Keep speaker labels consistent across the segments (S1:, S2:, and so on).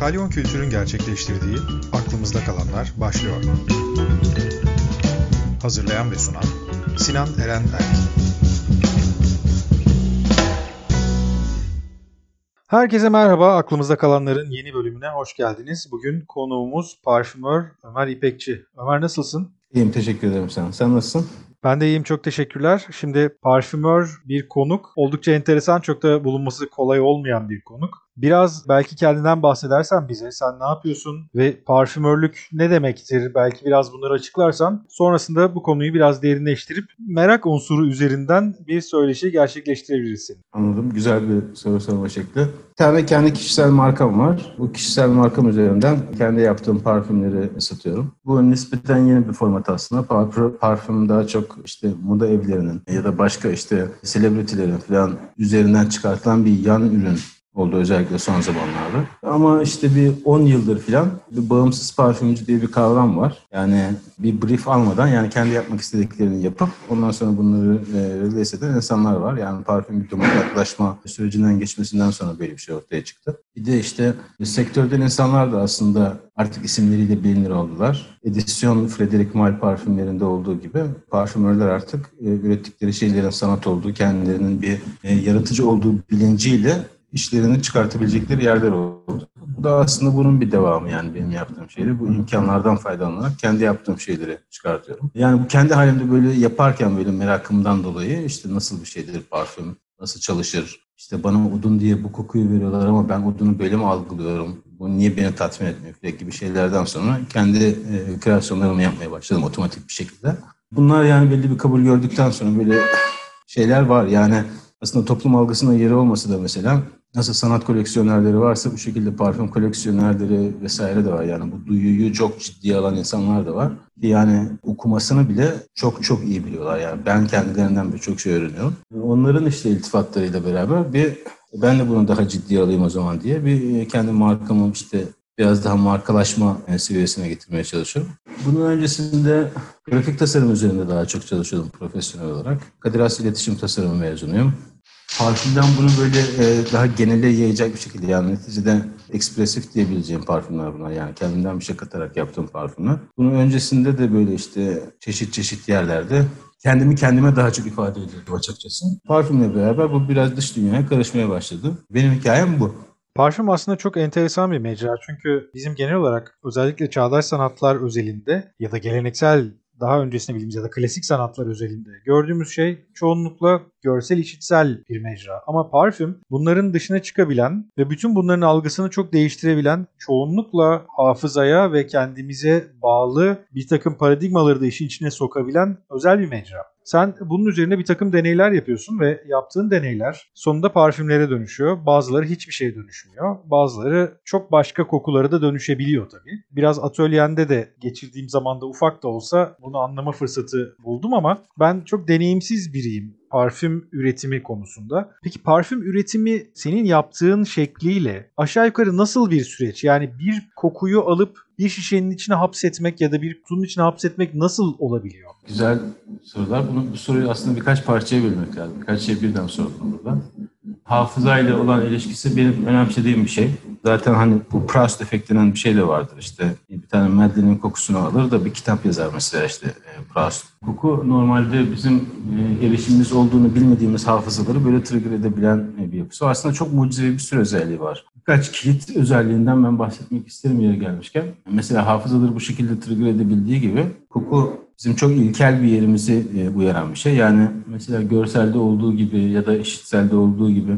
S1: Kalyon Kültür'ün gerçekleştirdiği Aklımızda Kalanlar başlıyor. Hazırlayan ve sunan Sinan Eren Erk. Herkese merhaba. Aklımızda kalanların yeni bölümüne hoş geldiniz. Bugün konuğumuz parfümör Ömer İpekçi. Ömer nasılsın?
S2: İyiyim teşekkür ederim sen. Sen nasılsın?
S1: Ben de iyiyim çok teşekkürler. Şimdi parfümör bir konuk. Oldukça enteresan çok da bulunması kolay olmayan bir konuk. Biraz belki kendinden bahsedersen bize sen ne yapıyorsun ve parfümörlük ne demektir belki biraz bunları açıklarsan sonrasında bu konuyu biraz derinleştirip merak unsuru üzerinden bir söyleşi gerçekleştirebilirsin.
S2: Anladım. Güzel bir soru sorma şekli. Bir tane kendi kişisel markam var. Bu kişisel markam üzerinden kendi yaptığım parfümleri satıyorum. Bu nispeten yeni bir format aslında. Parfüm daha çok işte moda evlerinin ya da başka işte selebritilerin falan üzerinden çıkartılan bir yan ürün oldu özellikle son zamanlarda. Ama işte bir 10 yıldır falan bir bağımsız parfümcü diye bir kavram var. Yani bir brief almadan yani kendi yapmak istediklerini yapıp ondan sonra bunları e, release eden insanlar var. Yani parfüm bir yaklaşma sürecinden geçmesinden sonra böyle bir şey ortaya çıktı. Bir de işte sektörden insanlar da aslında artık isimleriyle bilinir oldular. Edisyon Frederic Mal parfümlerinde olduğu gibi parfümörler artık e, ürettikleri şeylerin sanat olduğu, kendilerinin bir e, yaratıcı olduğu bilinciyle işlerini çıkartabilecekleri yerler oldu. Bu da aslında bunun bir devamı yani benim yaptığım şeyleri. Bu imkanlardan faydalanarak kendi yaptığım şeyleri çıkartıyorum. Yani bu kendi halimde böyle yaparken böyle merakımdan dolayı işte nasıl bir şeydir parfüm, nasıl çalışır, işte bana odun diye bu kokuyu veriyorlar ama ben odunu böyle mi algılıyorum? Bu niye beni tatmin etmiyor gibi şeylerden sonra kendi e, kreasyonlarımı yapmaya başladım otomatik bir şekilde. Bunlar yani belli bir kabul gördükten sonra böyle şeyler var. Yani aslında toplum algısında yeri olması da mesela nasıl sanat koleksiyonerleri varsa bu şekilde parfüm koleksiyonerleri vesaire de var. Yani bu duyuyu çok ciddiye alan insanlar da var. Yani okumasını bile çok çok iyi biliyorlar. Yani ben kendilerinden birçok şey öğreniyorum. Onların işte iltifatlarıyla beraber bir ben de bunu daha ciddiye alayım o zaman diye bir kendi markamı işte biraz daha markalaşma seviyesine getirmeye çalışıyorum. Bunun öncesinde grafik tasarım üzerinde daha çok çalışıyordum profesyonel olarak. Kadir Has İletişim Tasarımı mezunuyum. Parfümden bunu böyle e, daha genele yayacak bir şekilde yani neticede ekspresif diyebileceğim parfümler bunlar. Yani kendimden bir şey katarak yaptığım parfümler. Bunun öncesinde de böyle işte çeşit çeşit yerlerde kendimi kendime daha çok ifade ediyordum açıkçası. Parfümle beraber bu biraz dış dünyaya karışmaya başladı. Benim hikayem bu.
S1: Parfüm aslında çok enteresan bir mecra çünkü bizim genel olarak özellikle çağdaş sanatlar özelinde ya da geleneksel daha öncesinde bildiğimiz ya da klasik sanatlar özelinde gördüğümüz şey çoğunlukla görsel işitsel bir mecra. Ama parfüm bunların dışına çıkabilen ve bütün bunların algısını çok değiştirebilen çoğunlukla hafızaya ve kendimize bağlı bir takım paradigmaları da işin içine sokabilen özel bir mecra. Sen bunun üzerine bir takım deneyler yapıyorsun ve yaptığın deneyler sonunda parfümlere dönüşüyor. Bazıları hiçbir şeye dönüşmüyor. Bazıları çok başka kokulara da dönüşebiliyor tabii. Biraz atölyende de geçirdiğim zamanda ufak da olsa bunu anlama fırsatı buldum ama ben çok deneyimsiz biriyim parfüm üretimi konusunda. Peki parfüm üretimi senin yaptığın şekliyle aşağı yukarı nasıl bir süreç? Yani bir kokuyu alıp bir şişenin içine hapsetmek ya da bir kutunun içine hapsetmek nasıl olabiliyor?
S2: Güzel sorular. Bunu, bu soruyu aslında birkaç parçaya bölmek lazım. Birkaç şey birden sordum burada. Hafızayla olan ilişkisi benim önemsediğim bir şey. Zaten hani bu Proust efekt bir şey de vardır. İşte bir tane Madeline'in kokusunu alır da bir kitap yazar mesela işte e, Proust. Koku normalde bizim erişimimiz olduğunu bilmediğimiz hafızaları böyle trigger edebilen e, bir yapısı. Aslında çok mucizevi bir sürü özelliği var. Birkaç kilit özelliğinden ben bahsetmek isterim yere gelmişken. Mesela hafızaları bu şekilde trigger edebildiği gibi koku bizim çok ilkel bir yerimizi e, uyaran bir şey. Yani mesela görselde olduğu gibi ya da işitselde olduğu gibi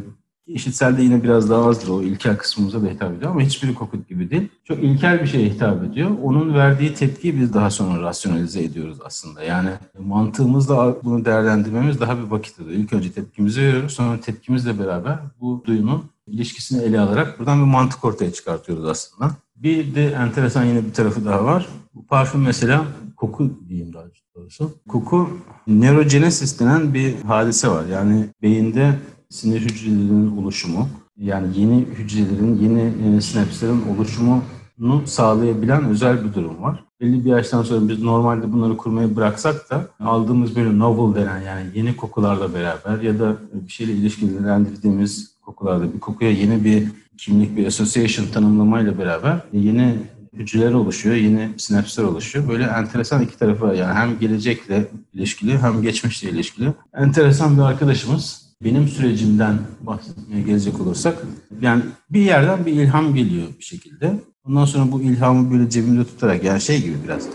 S2: İşitselde yine biraz daha azdır o ilkel kısmımıza da hitap ediyor ama hiçbiri kokut gibi değil. Çok ilkel bir şeye hitap ediyor. Onun verdiği tepkiyi biz daha sonra rasyonalize ediyoruz aslında. Yani mantığımızla bunu değerlendirmemiz daha bir vakit alıyor. İlk önce tepkimizi veriyoruz sonra tepkimizle beraber bu duyunun ilişkisini ele alarak buradan bir mantık ortaya çıkartıyoruz aslında. Bir de enteresan yine bir tarafı daha var. Bu parfüm mesela koku diyeyim daha doğrusu. Koku neurogenesis denen bir hadise var. Yani beyinde sinir hücrelerinin oluşumu, yani yeni hücrelerin, yeni e, sinapslerin oluşumunu sağlayabilen özel bir durum var. Belli bir yaştan sonra biz normalde bunları kurmayı bıraksak da aldığımız böyle novel denen yani yeni kokularla beraber ya da bir şeyle ilişkilendirdiğimiz kokularda. Bir kokuya yeni bir kimlik, bir association tanımlamayla beraber yeni hücreler oluşuyor, yeni sinapsler oluşuyor. Böyle enteresan iki tarafı yani hem gelecekle ilişkili hem geçmişle ilişkili. Enteresan bir arkadaşımız. Benim sürecimden bahsetmeye gelecek olursak yani bir yerden bir ilham geliyor bir şekilde. Ondan sonra bu ilhamı böyle cebimde tutarak yani şey gibi biraz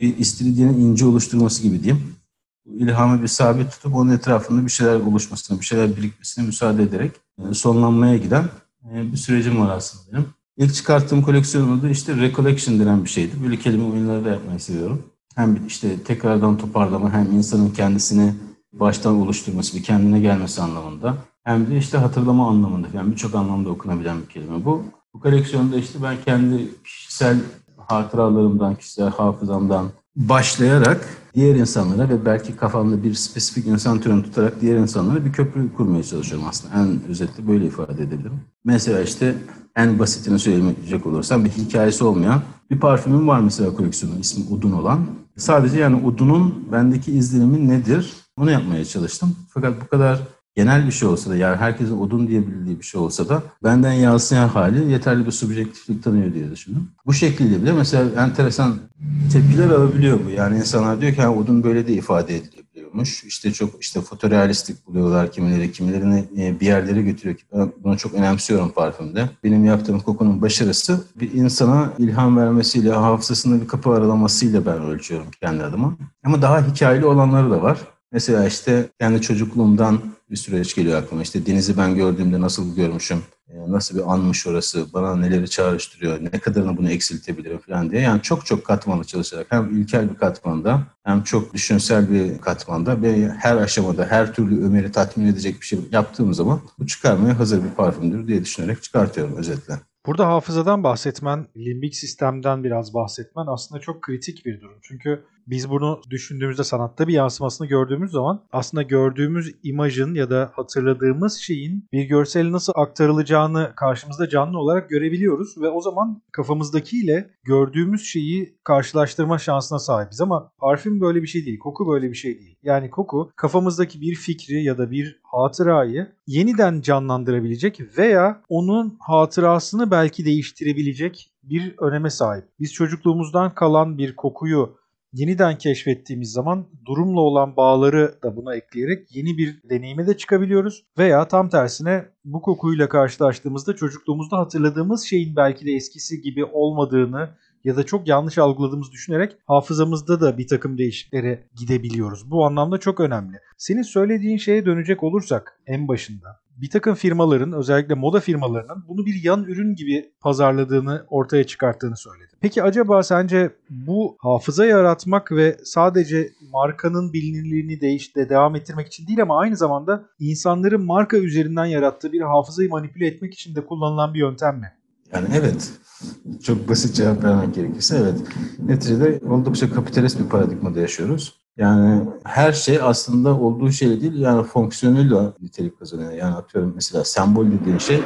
S2: bir istiridyenin ince oluşturması gibi diyeyim. Bu ilhamı bir sabit tutup onun etrafında bir şeyler oluşmasına, bir şeyler birikmesine müsaade ederek e, sonlanmaya giden e, bir sürecim var aslında benim. İlk çıkarttığım koleksiyonun adı işte Recollection denen bir şeydi. Böyle kelime oyunları da yapmayı seviyorum. Hem işte tekrardan toparlama hem insanın kendisini baştan oluşturması, bir kendine gelmesi anlamında. Hem de işte hatırlama anlamında. Yani birçok anlamda okunabilen bir kelime bu. Bu koleksiyonda işte ben kendi kişisel hatıralarımdan, kişisel hafızamdan başlayarak diğer insanlara ve belki kafamda bir spesifik insan türünü tutarak diğer insanlara bir köprü kurmaya çalışıyorum aslında. En özetle böyle ifade edebilirim. Mesela işte en basitini söylemeyecek olursam bir hikayesi olmayan bir parfümüm var mesela koleksiyonun ismi Udun olan. Sadece yani Udun'un bendeki izlenimi nedir onu yapmaya çalıştım. Fakat bu kadar genel bir şey olsa da yani herkesin odun diyebildiği bir şey olsa da benden yansıyan hali yeterli bir subjektiflik tanıyor diye düşündüm. Bu şekilde bile mesela enteresan tepkiler alabiliyor bu. Yani insanlar diyor ki odun böyle de ifade edilebiliyormuş. İşte çok işte fotorealistik buluyorlar kimileri, kimilerini e, bir yerlere götürüyor ki ben bunu çok önemsiyorum parfümde. Benim yaptığım kokunun başarısı bir insana ilham vermesiyle, hafızasında bir kapı aralamasıyla ben ölçüyorum kendi adıma. Ama daha hikayeli olanları da var. Mesela işte kendi çocukluğumdan bir süreç geliyor aklıma. İşte denizi ben gördüğümde nasıl görmüşüm, e, nasıl bir anmış orası, bana neleri çağrıştırıyor, ne kadarını bunu eksiltebilirim falan diye. Yani çok çok katmanlı çalışarak hem ilkel bir katmanda hem çok düşünsel bir katmanda ve her aşamada her türlü Ömer'i tatmin edecek bir şey yaptığım zaman bu çıkarmaya hazır bir parfümdür diye düşünerek çıkartıyorum özetle.
S1: Burada hafızadan bahsetmen, limbik sistemden biraz bahsetmen aslında çok kritik bir durum. Çünkü biz bunu düşündüğümüzde sanatta bir yansımasını gördüğümüz zaman aslında gördüğümüz imajın ya da hatırladığımız şeyin bir görsel nasıl aktarılacağını karşımızda canlı olarak görebiliyoruz ve o zaman kafamızdakiyle gördüğümüz şeyi karşılaştırma şansına sahibiz ama parfüm böyle bir şey değil, koku böyle bir şey değil. Yani koku kafamızdaki bir fikri ya da bir hatırayı yeniden canlandırabilecek veya onun hatırasını belki değiştirebilecek bir öneme sahip. Biz çocukluğumuzdan kalan bir kokuyu yeniden keşfettiğimiz zaman durumla olan bağları da buna ekleyerek yeni bir deneyime de çıkabiliyoruz. Veya tam tersine bu kokuyla karşılaştığımızda çocukluğumuzda hatırladığımız şeyin belki de eskisi gibi olmadığını ya da çok yanlış algıladığımızı düşünerek hafızamızda da bir takım değişikliklere gidebiliyoruz. Bu anlamda çok önemli. Senin söylediğin şeye dönecek olursak en başında bir takım firmaların özellikle moda firmalarının bunu bir yan ürün gibi pazarladığını ortaya çıkarttığını söyledi. Peki acaba sence bu hafıza yaratmak ve sadece markanın bilinirliğini değişte devam ettirmek için değil ama aynı zamanda insanların marka üzerinden yarattığı bir hafızayı manipüle etmek için de kullanılan bir yöntem mi?
S2: Yani evet. Çok basit cevap vermek gerekirse evet. Neticede oldukça kapitalist bir paradigmada yaşıyoruz. Yani her şey aslında olduğu şey değil yani fonksiyonuyla nitelik kazanıyor. Yani atıyorum mesela sembol dediğin şey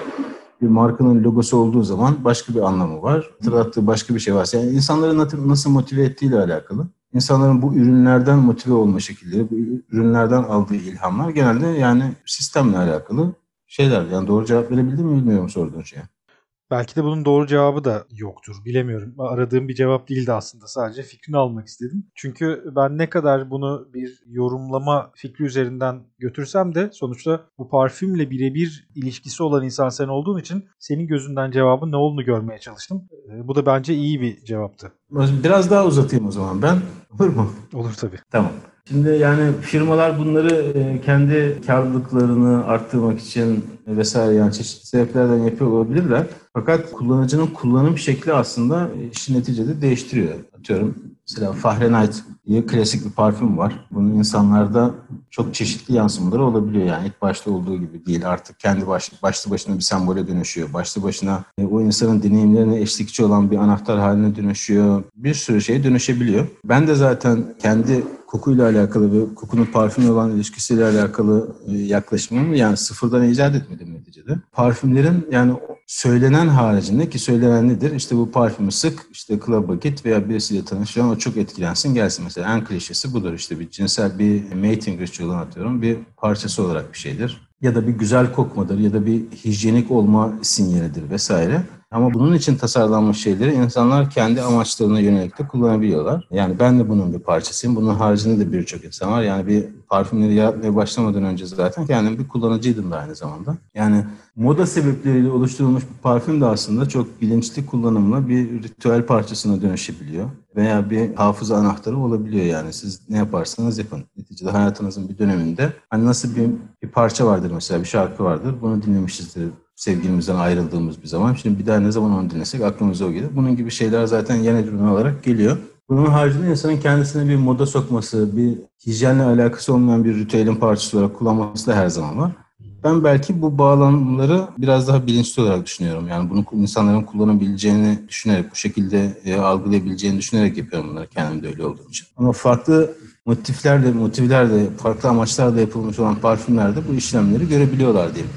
S2: bir markanın logosu olduğu zaman başka bir anlamı var. Hatırlattığı başka bir şey varsa yani insanları nasıl motive ettiğiyle alakalı. İnsanların bu ürünlerden motive olma şekilleri, bu ürünlerden aldığı ilhamlar genelde yani sistemle alakalı şeyler. Yani doğru cevap verebildim mi bilmiyorum sorduğun şeye.
S1: Belki de bunun doğru cevabı da yoktur. Bilemiyorum. Aradığım bir cevap değildi aslında. Sadece fikrini almak istedim. Çünkü ben ne kadar bunu bir yorumlama fikri üzerinden götürsem de sonuçta bu parfümle birebir ilişkisi olan insan sen olduğun için senin gözünden cevabın ne olduğunu görmeye çalıştım. Ee, bu da bence iyi bir cevaptı.
S2: Biraz daha uzatayım o zaman ben. Olur mu?
S1: Olur tabii.
S2: Tamam. Şimdi yani firmalar bunları e, kendi karlılıklarını arttırmak için vesaire yani çeşitli sebeplerden yapıyor olabilirler. Fakat kullanıcının kullanım şekli aslında işi neticede değiştiriyor. Atıyorum mesela Fahrenheit diye klasik bir parfüm var. Bunun insanlarda çok çeşitli yansımaları olabiliyor. Yani ilk başta olduğu gibi değil. Artık kendi baş, başlı başına bir sembole dönüşüyor. Başlı başına e, o insanın deneyimlerine eşlikçi olan bir anahtar haline dönüşüyor. Bir sürü şeye dönüşebiliyor. Ben de zaten kendi kokuyla alakalı ve kokunun parfümle olan ilişkisiyle alakalı e, yaklaşımımı yani sıfırdan icat etmedim neticede. Parfümlerin yani söylenen haricinde ki söylenen nedir? İşte bu parfümü sık, işte club'a git veya birisiyle tanış o çok etkilensin gelsin. Mesela en klişesi budur işte bir cinsel bir mating ritual'ını atıyorum bir parçası olarak bir şeydir. ya da bir güzel kokmadır ya da bir hijyenik olma sinyalidir vesaire. Ama bunun için tasarlanmış şeyleri insanlar kendi amaçlarına yönelik de kullanabiliyorlar. Yani ben de bunun bir parçasıyım. Bunun haricinde de birçok insan var. Yani bir parfümleri yaratmaya başlamadan önce zaten kendim bir kullanıcıydım da aynı zamanda. Yani moda sebepleriyle oluşturulmuş bir parfüm de aslında çok bilinçli kullanımla bir ritüel parçasına dönüşebiliyor. Veya bir hafıza anahtarı olabiliyor yani. Siz ne yaparsanız yapın. Neticede hayatınızın bir döneminde hani nasıl bir, bir parça vardır mesela bir şarkı vardır. Bunu dinlemişizdir sevgilimizden ayrıldığımız bir zaman. Şimdi bir daha ne zaman onu dinlesek aklımıza o gelir. Bunun gibi şeyler zaten yeni ürün olarak geliyor. Bunun haricinde insanın kendisine bir moda sokması, bir hijyenle alakası olmayan bir ritüelin parçası olarak kullanması da her zaman var. Ben belki bu bağlamları biraz daha bilinçli olarak düşünüyorum. Yani bunu insanların kullanabileceğini düşünerek, bu şekilde e, algılayabileceğini düşünerek yapıyorum bunları kendim de öyle olduğum için. Ama farklı motiflerle, motivlerle, farklı amaçlarla yapılmış olan parfümlerde bu işlemleri görebiliyorlar diyelim.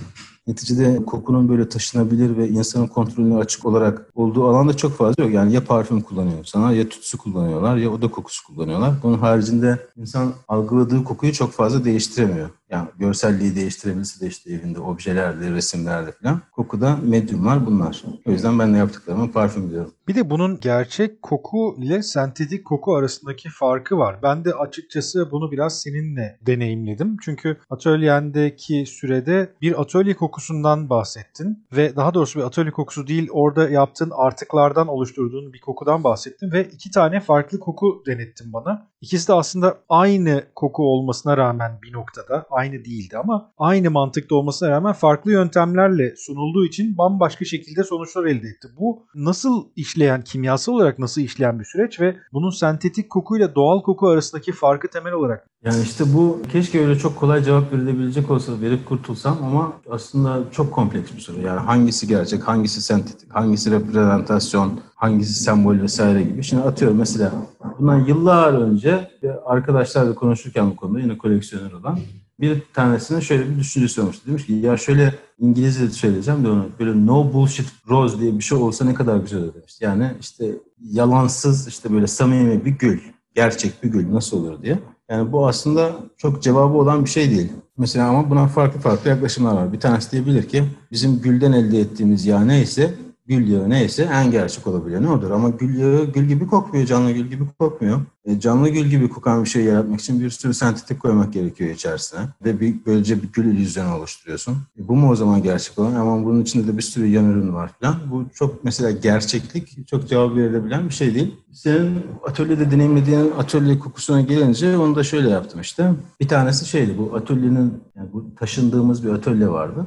S2: Neticede kokunun böyle taşınabilir ve insanın kontrolüne açık olarak olduğu alanda çok fazla yok. Yani ya parfüm kullanıyor sana ya tütsü kullanıyorlar ya oda kokusu kullanıyorlar. Bunun haricinde insan algıladığı kokuyu çok fazla değiştiremiyor. Yani görselliği değiştirebilirse de işte evinde objelerle, resimlerle falan. Kokuda medyumlar bunlar. O yüzden ben de yaptıklarımı parfüm diyorum.
S1: Bir de bunun gerçek koku ile sentetik koku arasındaki farkı var. Ben de açıkçası bunu biraz seninle deneyimledim. Çünkü atölyendeki sürede bir atölye kokusundan bahsettin. Ve daha doğrusu bir atölye kokusu değil orada yaptığın artıklardan oluşturduğun bir kokudan bahsettin. Ve iki tane farklı koku denettin bana. İkisi de aslında aynı koku olmasına rağmen bir noktada aynı değildi ama aynı mantıkta olmasına rağmen farklı yöntemlerle sunulduğu için bambaşka şekilde sonuçlar elde etti. Bu nasıl işleyen, kimyasal olarak nasıl işleyen bir süreç ve bunun sentetik kokuyla doğal koku arasındaki farkı temel olarak
S2: yani işte bu keşke öyle çok kolay cevap verilebilecek olsa verip kurtulsam ama aslında çok kompleks bir soru. Yani hangisi gerçek, hangisi sentetik, hangisi reprezentasyon, hangisi sembol vesaire gibi. Şimdi atıyorum mesela bundan yıllar önce arkadaşlarla konuşurken bu konuda yine koleksiyoner olan bir tanesine şöyle bir düşüncesi olmuştu. Demiş ki ya şöyle İngilizce söyleyeceğim de onu böyle no bullshit rose diye bir şey olsa ne kadar güzel olur demiş. Yani işte yalansız işte böyle samimi bir gül, gerçek bir gül nasıl olur diye. Yani bu aslında çok cevabı olan bir şey değil. Mesela ama buna farklı farklı yaklaşımlar var. Bir tanesi diyebilir ki bizim gülden elde ettiğimiz yağ neyse gül yağı neyse en gerçek olabilen odur. Ama gül yağı gül gibi kokmuyor, canlı gül gibi kokmuyor. E, canlı gül gibi kokan bir şey yaratmak için bir sürü sentetik koymak gerekiyor içerisine. Ve bir, böylece bir gül illüzyonu oluşturuyorsun. E, bu mu o zaman gerçek olan? Ama bunun içinde de bir sürü yan ürün var falan. Bu çok mesela gerçeklik çok cevap verilebilen bir şey değil. Senin atölyede deneyimlediğin atölye kokusuna gelince onu da şöyle yaptım işte. Bir tanesi şeydi bu atölyenin, yani bu taşındığımız bir atölye vardı.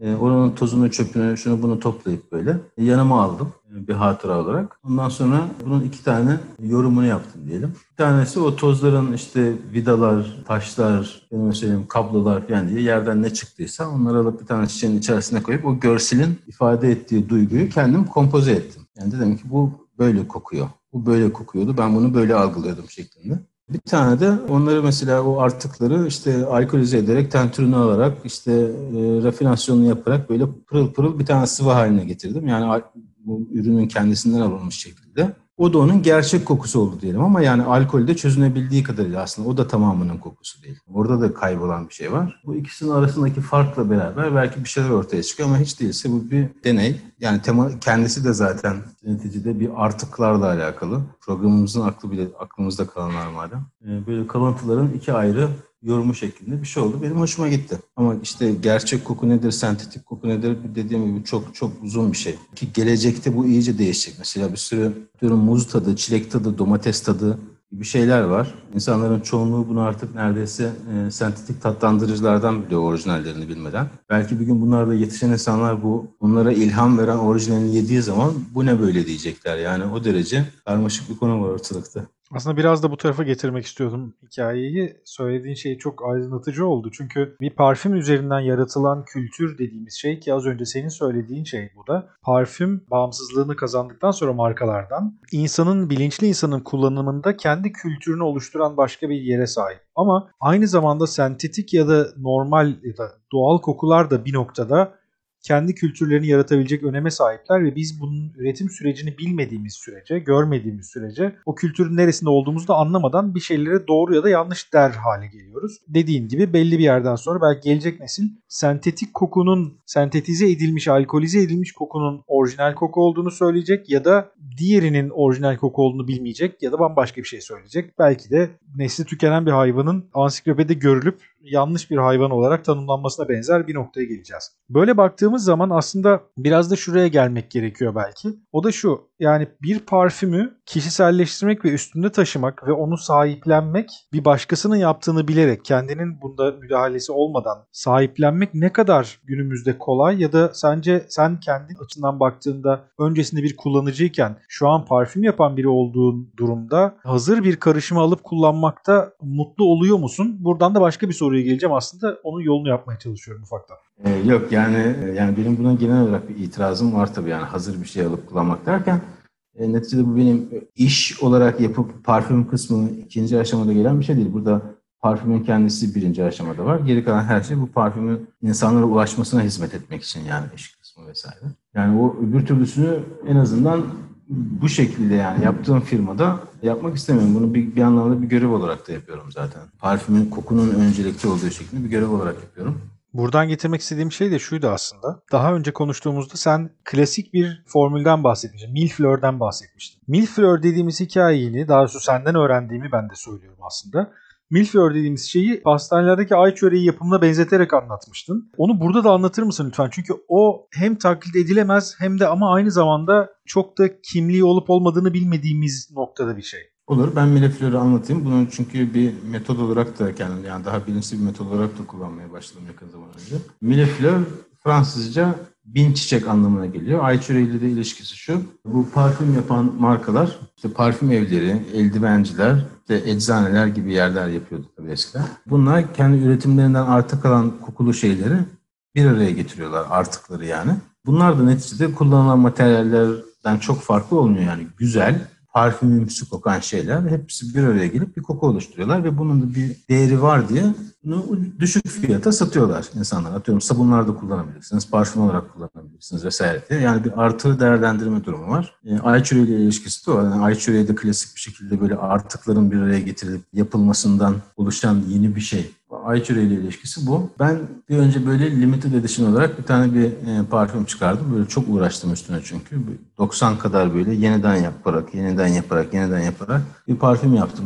S2: E, oranın tozunu, çöpünü, şunu bunu toplayıp böyle yanıma aldım bir hatıra olarak. Ondan sonra bunun iki tane yorumunu yaptım diyelim. Bir tanesi o tozların işte vidalar, taşlar, söyleyeyim kablolar diye yerden ne çıktıysa onları alıp bir tane şişenin içerisine koyup o görselin ifade ettiği duyguyu kendim kompoze ettim. Yani dedim ki bu böyle kokuyor. Bu böyle kokuyordu. Ben bunu böyle algılıyordum şeklinde. Bir tane de onları mesela o artıkları işte alkolize ederek tentürünü alarak işte e, rafinasyonunu yaparak böyle pırıl pırıl bir tane sıvı haline getirdim. Yani bu ürünün kendisinden alınmış şekilde. O da onun gerçek kokusu oldu diyelim ama yani alkolde çözünebildiği kadarıyla aslında o da tamamının kokusu değil. Orada da kaybolan bir şey var. Bu ikisinin arasındaki farkla beraber belki bir şeyler ortaya çıkıyor ama hiç değilse bu bir deney. Yani tema kendisi de zaten neticede bir artıklarla alakalı. Programımızın aklı bile aklımızda kalanlar madem. Ee, böyle kalıntıların iki ayrı yorumu şeklinde bir şey oldu. Benim hoşuma gitti. Ama işte gerçek koku nedir, sentetik koku nedir dediğim gibi çok çok uzun bir şey. Ki gelecekte bu iyice değişecek. Mesela bir sürü diyorum muz tadı, çilek tadı, domates tadı gibi şeyler var. İnsanların çoğunluğu bunu artık neredeyse e, sentetik tatlandırıcılardan biliyor orijinallerini bilmeden. Belki bir gün bunlarda yetişen insanlar bu onlara ilham veren orijinalini yediği zaman bu ne böyle diyecekler. Yani o derece karmaşık bir konu var ortalıkta.
S1: Aslında biraz da bu tarafa getirmek istiyordum hikayeyi. Söylediğin şey çok aydınlatıcı oldu. Çünkü bir parfüm üzerinden yaratılan kültür dediğimiz şey ki az önce senin söylediğin şey bu da. Parfüm bağımsızlığını kazandıktan sonra markalardan insanın, bilinçli insanın kullanımında kendi kültürünü oluşturan başka bir yere sahip. Ama aynı zamanda sentetik ya da normal ya da doğal kokular da bir noktada kendi kültürlerini yaratabilecek öneme sahipler ve biz bunun üretim sürecini bilmediğimiz sürece, görmediğimiz sürece o kültürün neresinde olduğumuzu da anlamadan bir şeylere doğru ya da yanlış der hale geliyoruz. Dediğin gibi belli bir yerden sonra belki gelecek nesil sentetik kokunun, sentetize edilmiş, alkolize edilmiş kokunun orijinal koku olduğunu söyleyecek ya da diğerinin orijinal koku olduğunu bilmeyecek ya da bambaşka bir şey söyleyecek. Belki de nesli tükenen bir hayvanın ansiklopedide görülüp yanlış bir hayvan olarak tanımlanmasına benzer bir noktaya geleceğiz. Böyle baktığımız zaman aslında biraz da şuraya gelmek gerekiyor belki. O da şu yani bir parfümü kişiselleştirmek ve üstünde taşımak ve onu sahiplenmek bir başkasının yaptığını bilerek kendinin bunda müdahalesi olmadan sahiplenmek ne kadar günümüzde kolay ya da sence sen kendi açından baktığında öncesinde bir kullanıcıyken şu an parfüm yapan biri olduğun durumda hazır bir karışımı alıp kullanmakta mutlu oluyor musun? Buradan da başka bir soruya geleceğim aslında onun yolunu yapmaya çalışıyorum ufaktan.
S2: Ee, yok yani yani benim buna genel olarak bir itirazım var tabii yani hazır bir şey alıp kullanmak derken e, neticede bu benim iş olarak yapıp parfüm kısmı ikinci aşamada gelen bir şey değil. Burada parfümün kendisi birinci aşamada var. Geri kalan her şey bu parfümün insanlara ulaşmasına hizmet etmek için yani iş kısmı vesaire. Yani o öbür türlüsünü en azından bu şekilde yani yaptığım firmada yapmak istemiyorum. Bunu bir, bir anlamda bir görev olarak da yapıyorum zaten. Parfümün kokunun öncelikli olduğu şeklinde bir görev olarak yapıyorum.
S1: Buradan getirmek istediğim şey de şuydu aslında. Daha önce konuştuğumuzda sen klasik bir formülden bahsetmiştin. Millefleur'den bahsetmiştin. Millefleur dediğimiz hikayeni, daha doğrusu senden öğrendiğimi ben de söylüyorum aslında. Milföy dediğimiz şeyi pastanelerdeki ay çöreği yapımına benzeterek anlatmıştın. Onu burada da anlatır mısın lütfen? Çünkü o hem taklit edilemez hem de ama aynı zamanda çok da kimliği olup olmadığını bilmediğimiz noktada bir şey.
S2: Olur. Ben mileflörü anlatayım. Bunun çünkü bir metod olarak da kendim yani daha bilinçli bir metod olarak da kullanmaya başladım yakın zaman önce. Mileflör Fransızca bin çiçek anlamına geliyor. Ayçiçeği ile de ilişkisi şu. Bu parfüm yapan markalar, işte parfüm evleri, eldivenciler, işte eczaneler gibi yerler yapıyordu tabii eskiden. Bunlar kendi üretimlerinden arta kalan kokulu şeyleri bir araya getiriyorlar artıkları yani. Bunlar da neticede kullanılan materyallerden çok farklı olmuyor yani güzel, parfümümsü kokan şeyler hepsi bir araya gelip bir koku oluşturuyorlar ve bunun da bir değeri var diye bunu düşük fiyata satıyorlar insanlar. Atıyorum sabunlar da kullanabilirsiniz, parfüm olarak kullanabilirsiniz vesaire diye. Yani bir artı değerlendirme durumu var. E, ay çöreği ile ilişkisi de o. Yani ay çöreği de klasik bir şekilde böyle artıkların bir araya getirilip yapılmasından oluşan yeni bir şey. Ayçure ile ilişkisi bu. Ben bir önce böyle limited edition olarak bir tane bir e, parfüm çıkardım. Böyle çok uğraştım üstüne çünkü. 90 kadar böyle yeniden yaparak, yeniden yaparak, yeniden yaparak bir parfüm yaptım.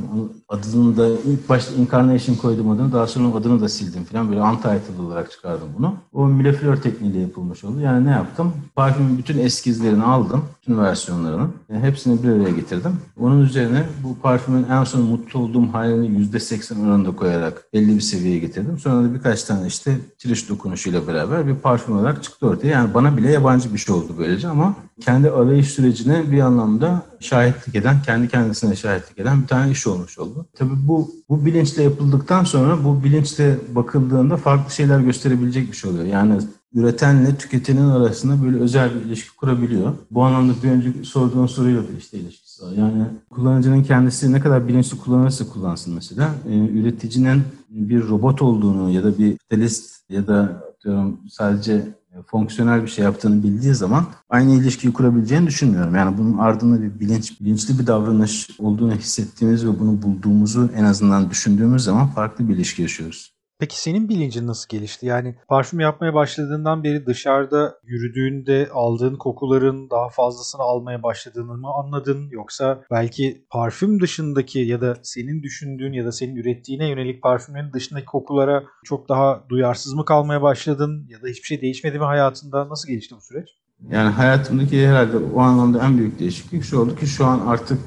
S2: Adını da ilk başta Incarnation koydum adını. Daha sonra adını da sildim falan. Böyle untitled olarak çıkardım bunu. O Millefleur tekniğiyle yapılmış oldu. Yani ne yaptım? Parfümün bütün eskizlerini aldım. Bütün versiyonlarını. Yani hepsini bir araya getirdim. Onun üzerine bu parfümün en son mutlu olduğum halini %80 oranında koyarak belli bir seviyeye getirdim. Sonra da birkaç tane işte çiriş dokunuşuyla beraber bir parfüm olarak çıktı ortaya. Yani bana bile yabancı bir şey oldu böylece ama kendi arayış sürecine bir anlamda şahitlik eden, kendi kendisine şahitlik eden bir tane iş olmuş oldu. Tabii bu bu bilinçle yapıldıktan sonra bu bilinçle bakıldığında farklı şeyler gösterebilecek bir şey oluyor. Yani üretenle tüketenin arasında böyle özel bir ilişki kurabiliyor. Bu anlamda bir önceki sorduğun soruyla da işte ilişkisi Yani kullanıcının kendisi ne kadar bilinçli kullanırsa kullansın mesela. E, üreticinin bir robot olduğunu ya da bir kapitalist ya da diyorum sadece fonksiyonel bir şey yaptığını bildiği zaman aynı ilişkiyi kurabileceğini düşünmüyorum. Yani bunun ardında bir bilinç, bilinçli bir davranış olduğunu hissettiğimiz ve bunu bulduğumuzu en azından düşündüğümüz zaman farklı bir ilişki yaşıyoruz.
S1: Peki senin bilincin nasıl gelişti? Yani parfüm yapmaya başladığından beri dışarıda yürüdüğünde aldığın kokuların daha fazlasını almaya başladığını mı anladın? Yoksa belki parfüm dışındaki ya da senin düşündüğün ya da senin ürettiğine yönelik parfümlerin dışındaki kokulara çok daha duyarsız mı kalmaya başladın? Ya da hiçbir şey değişmedi mi hayatında? Nasıl gelişti bu süreç?
S2: Yani hayatımdaki herhalde o anlamda en büyük değişiklik şu oldu ki şu an artık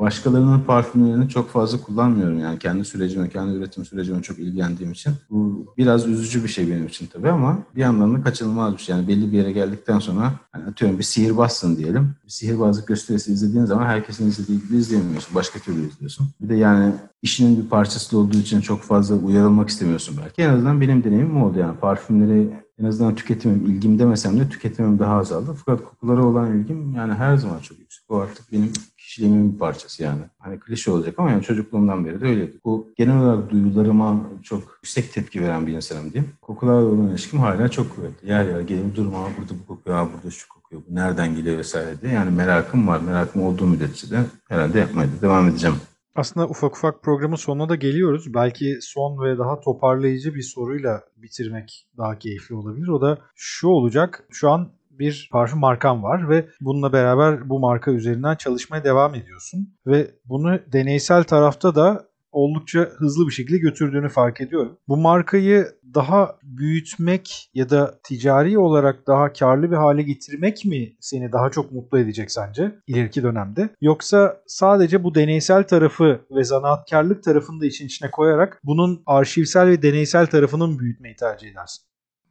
S2: Başkalarının parfümlerini çok fazla kullanmıyorum yani kendi sürecime, kendi üretim sürecime çok ilgilendiğim için. Bu biraz üzücü bir şey benim için tabii ama bir yandan da kaçınılmaz bir şey. Yani belli bir yere geldikten sonra hani atıyorum bir sihirbazsın diyelim. Bir sihirbazlık gösterisi izlediğin zaman herkesin izlediği gibi izleyemiyorsun. Başka türlü izliyorsun. Bir de yani işinin bir parçası olduğu için çok fazla uyarılmak istemiyorsun belki. En azından benim deneyimim oldu yani parfümleri en azından tüketimim, ilgim demesem de tüketimim daha azaldı. Fakat kokulara olan ilgim yani her zaman çok yüksek. O artık benim kişiliğimin bir parçası yani. Hani klişe olacak ama yani çocukluğumdan beri de öyleydi. Bu genel olarak duyularıma çok yüksek tepki veren bir insanım diyeyim. Kokularla olan ilişkim hala çok kuvvetli. Yer yer gelip durma burada bu kokuyor, burada şu kokuyor, bu nereden geliyor vesaire diye. Yani merakım var. Merakım olduğu müddetçe de herhalde yapmaya da devam edeceğim.
S1: Aslında ufak ufak programın sonuna da geliyoruz. Belki son ve daha toparlayıcı bir soruyla bitirmek daha keyifli olabilir. O da şu olacak. Şu an bir parfüm markan var ve bununla beraber bu marka üzerinden çalışmaya devam ediyorsun. Ve bunu deneysel tarafta da oldukça hızlı bir şekilde götürdüğünü fark ediyorum. Bu markayı daha büyütmek ya da ticari olarak daha karlı bir hale getirmek mi seni daha çok mutlu edecek sence ileriki dönemde? Yoksa sadece bu deneysel tarafı ve zanaatkarlık tarafını da için içine koyarak bunun arşivsel ve deneysel tarafının büyütmeyi tercih edersin?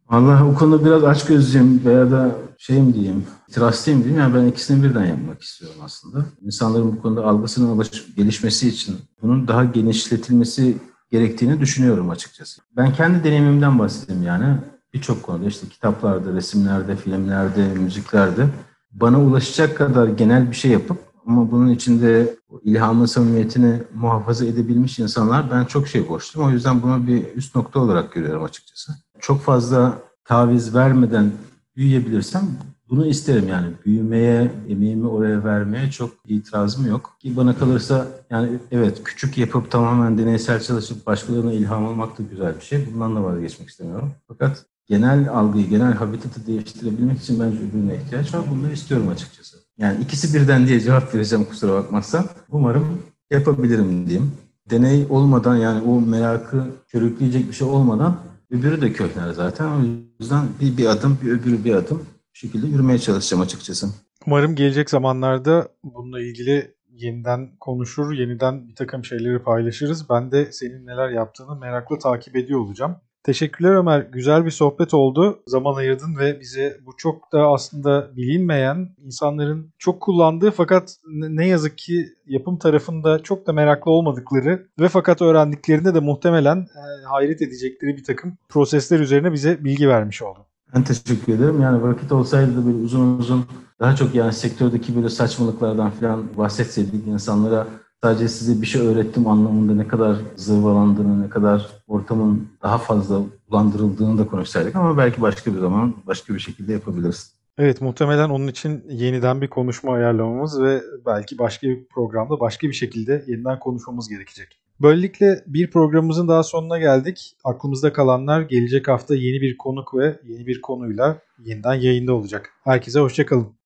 S2: Allah o konuda biraz açgözlüyüm veya da şey mi diyeyim, itirazlıyım diyeyim. Yani ben ikisini birden yapmak istiyorum aslında. İnsanların bu konuda algısının gelişmesi için bunun daha genişletilmesi gerektiğini düşünüyorum açıkçası. Ben kendi deneyimimden bahsedeyim yani. Birçok konuda işte kitaplarda, resimlerde, filmlerde, müziklerde bana ulaşacak kadar genel bir şey yapıp ama bunun içinde ilhamın samimiyetini muhafaza edebilmiş insanlar ben çok şey borçluyum. O yüzden bunu bir üst nokta olarak görüyorum açıkçası. Çok fazla taviz vermeden büyüyebilirsem bunu isterim yani. Büyümeye, emeğimi oraya vermeye çok itirazım yok. Ki bana kalırsa yani evet küçük yapıp tamamen deneysel çalışıp başkalarına ilham almak da güzel bir şey. Bundan da vazgeçmek istemiyorum. Fakat genel algıyı, genel habitatı değiştirebilmek için bence öbürüne ihtiyaç var. Bunu istiyorum açıkçası. Yani ikisi birden diye cevap vereceğim kusura bakmazsan. Umarım yapabilirim diyeyim. Deney olmadan yani o merakı körükleyecek bir şey olmadan öbürü de kökler zaten. O yüzden bir, bir adım bir öbürü bir adım şekilde yürümeye çalışacağım açıkçası.
S1: Umarım gelecek zamanlarda bununla ilgili yeniden konuşur, yeniden bir takım şeyleri paylaşırız. Ben de senin neler yaptığını merakla takip ediyor olacağım. Teşekkürler Ömer. Güzel bir sohbet oldu. Zaman ayırdın ve bize bu çok da aslında bilinmeyen, insanların çok kullandığı fakat ne yazık ki yapım tarafında çok da meraklı olmadıkları ve fakat öğrendiklerinde de muhtemelen e, hayret edecekleri bir takım prosesler üzerine bize bilgi vermiş oldun.
S2: Ben teşekkür ederim. Yani vakit olsaydı da böyle uzun uzun daha çok yani sektördeki böyle saçmalıklardan falan bahsetseydik insanlara sadece size bir şey öğrettim anlamında ne kadar zırvalandığını, ne kadar ortamın daha fazla bulandırıldığını da konuşsaydık ama belki başka bir zaman başka bir şekilde yapabiliriz.
S1: Evet muhtemelen onun için yeniden bir konuşma ayarlamamız ve belki başka bir programda başka bir şekilde yeniden konuşmamız gerekecek. Böylelikle bir programımızın daha sonuna geldik. Aklımızda kalanlar gelecek hafta yeni bir konuk ve yeni bir konuyla yeniden yayında olacak. Herkese hoşçakalın.